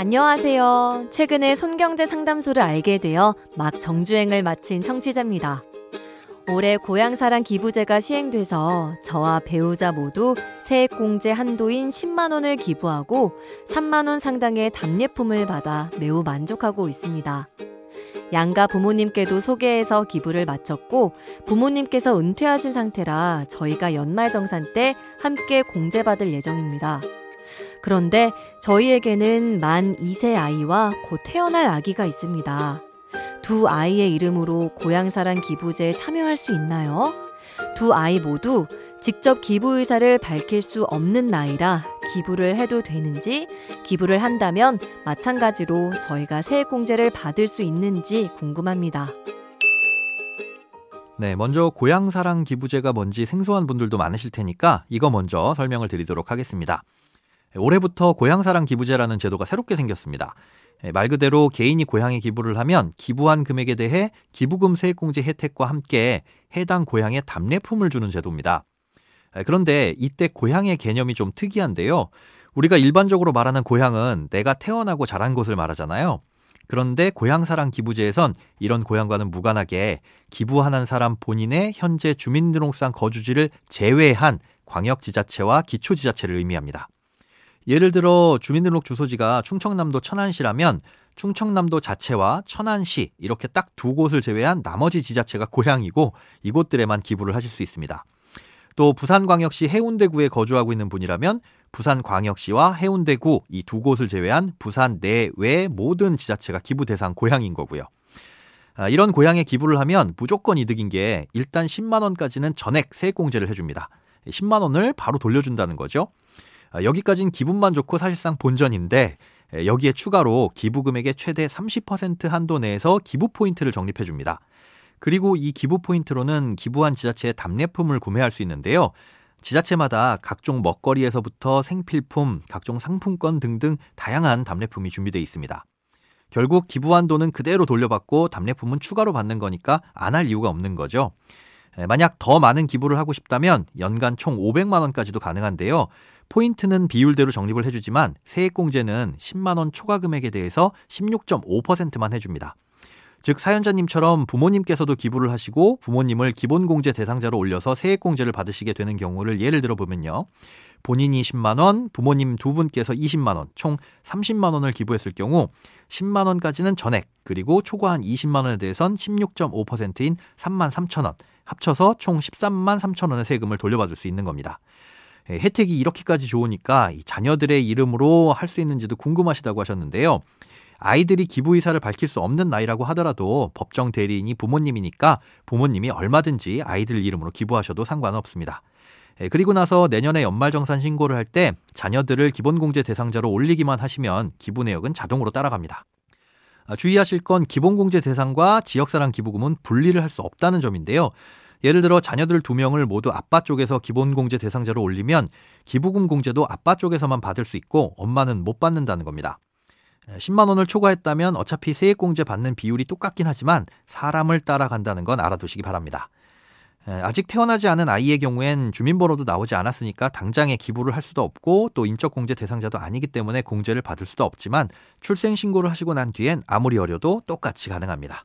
안녕하세요. 최근에 손경제 상담소를 알게 되어 막 정주행을 마친 청취자입니다. 올해 고향사랑 기부제가 시행돼서 저와 배우자 모두 세액공제 한도인 10만 원을 기부하고 3만 원 상당의 답례품을 받아 매우 만족하고 있습니다. 양가 부모님께도 소개해서 기부를 마쳤고 부모님께서 은퇴하신 상태라 저희가 연말정산 때 함께 공제받을 예정입니다. 그런데 저희에게는 만 2세 아이와 곧 태어날 아기가 있습니다. 두 아이의 이름으로 고향사랑 기부제에 참여할 수 있나요? 두 아이 모두 직접 기부 의사를 밝힐 수 없는 나이라 기부를 해도 되는지, 기부를 한다면 마찬가지로 저희가 세액공제를 받을 수 있는지 궁금합니다. 네, 먼저 고향사랑 기부제가 뭔지 생소한 분들도 많으실 테니까 이거 먼저 설명을 드리도록 하겠습니다. 올해부터 고향사랑 기부제라는 제도가 새롭게 생겼습니다. 예, 말 그대로 개인이 고향에 기부를 하면 기부한 금액에 대해 기부금 세액공제 혜택과 함께 해당 고향에 답례품을 주는 제도입니다. 예, 그런데 이때 고향의 개념이 좀 특이한데요. 우리가 일반적으로 말하는 고향은 내가 태어나고 자란 곳을 말하잖아요. 그런데 고향사랑 기부제에선 이런 고향과는 무관하게 기부하는 사람 본인의 현재 주민등록상 거주지를 제외한 광역지자체와 기초지자체를 의미합니다. 예를 들어 주민등록 주소지가 충청남도 천안시라면 충청남도 자체와 천안시 이렇게 딱 두 곳을 제외한 나머지 지자체가 고향이고 이곳들에만 기부를 하실 수 있습니다. 또 부산광역시 해운대구에 거주하고 있는 분이라면 부산광역시와 해운대구 이 두 곳을 제외한 부산 내외 모든 지자체가 기부 대상 고향인 거고요. 아, 이런 고향에 기부를 하면 무조건 이득인 게 일단 10만 원까지는 전액 세액공제를 해줍니다. 10만 원을 바로 돌려준다는 거죠. 아, 여기까지는 기분만 좋고 사실상 본전인데 여기에 추가로 기부 금액의 최대 30% 한도 내에서 기부 포인트를 적립해 줍니다. 그리고 이 기부 포인트로는 기부한 지자체의 답례품을 구매할 수 있는데요. 지자체마다 각종 먹거리에서부터 생필품, 각종 상품권 등등 다양한 답례품이 준비되어 있습니다. 결국 기부한 돈은 그대로 돌려받고 답례품은 추가로 받는 거니까 안 할 이유가 없는 거죠. 만약 더 많은 기부를 하고 싶다면 연간 총 500만 원까지도 가능한데요. 포인트는 비율대로 적립을 해주지만 세액공제는 10만 원 초과 금액에 대해서 16.5%만 해줍니다. 즉 사연자님처럼 부모님께서도 기부를 하시고 부모님을 기본공제 대상자로 올려서 세액공제를 받으시게 되는 경우를 예를 들어 보면요. 본인이 10만 원, 부모님 두 분께서 20만 원, 총 30만 원을 기부했을 경우 10만 원까지는 전액, 그리고 초과한 20만 원에 대해선 16.5%인 3만 3천 원, 합쳐서 총 13만 3천 원의 세금을 돌려받을 수 있는 겁니다. 예, 혜택이 이렇게까지 좋으니까 자녀들의 이름으로 할 수 있는지도 궁금하시다고 하셨는데요. 아이들이 기부 의사를 밝힐 수 없는 나이라고 하더라도 법정 대리인이 부모님이니까 부모님이 얼마든지 아이들 이름으로 기부하셔도 상관없습니다. 예, 그리고 나서 내년에 연말정산 신고를 할 때 자녀들을 기본공제 대상자로 올리기만 하시면 기부 내역은 자동으로 따라갑니다. 아, 주의하실 건 기본공제 대상과 지역사랑 기부금은 분리를 할 수 없다는 점인데요. 예를 들어 자녀들 두 명을 모두 아빠 쪽에서 기본공제 대상자로 올리면 기부금 공제도 아빠 쪽에서만 받을 수 있고 엄마는 못 받는다는 겁니다. 10만 원을 초과했다면 어차피 세액공제 받는 비율이 똑같긴 하지만 사람을 따라간다는 건 알아두시기 바랍니다. 아직 태어나지 않은 아이의 경우엔 주민번호도 나오지 않았으니까 당장에 기부를 할 수도 없고 또 인적공제 대상자도 아니기 때문에 공제를 받을 수도 없지만 출생신고를 하시고 난 뒤엔 아무리 어려도 똑같이 가능합니다.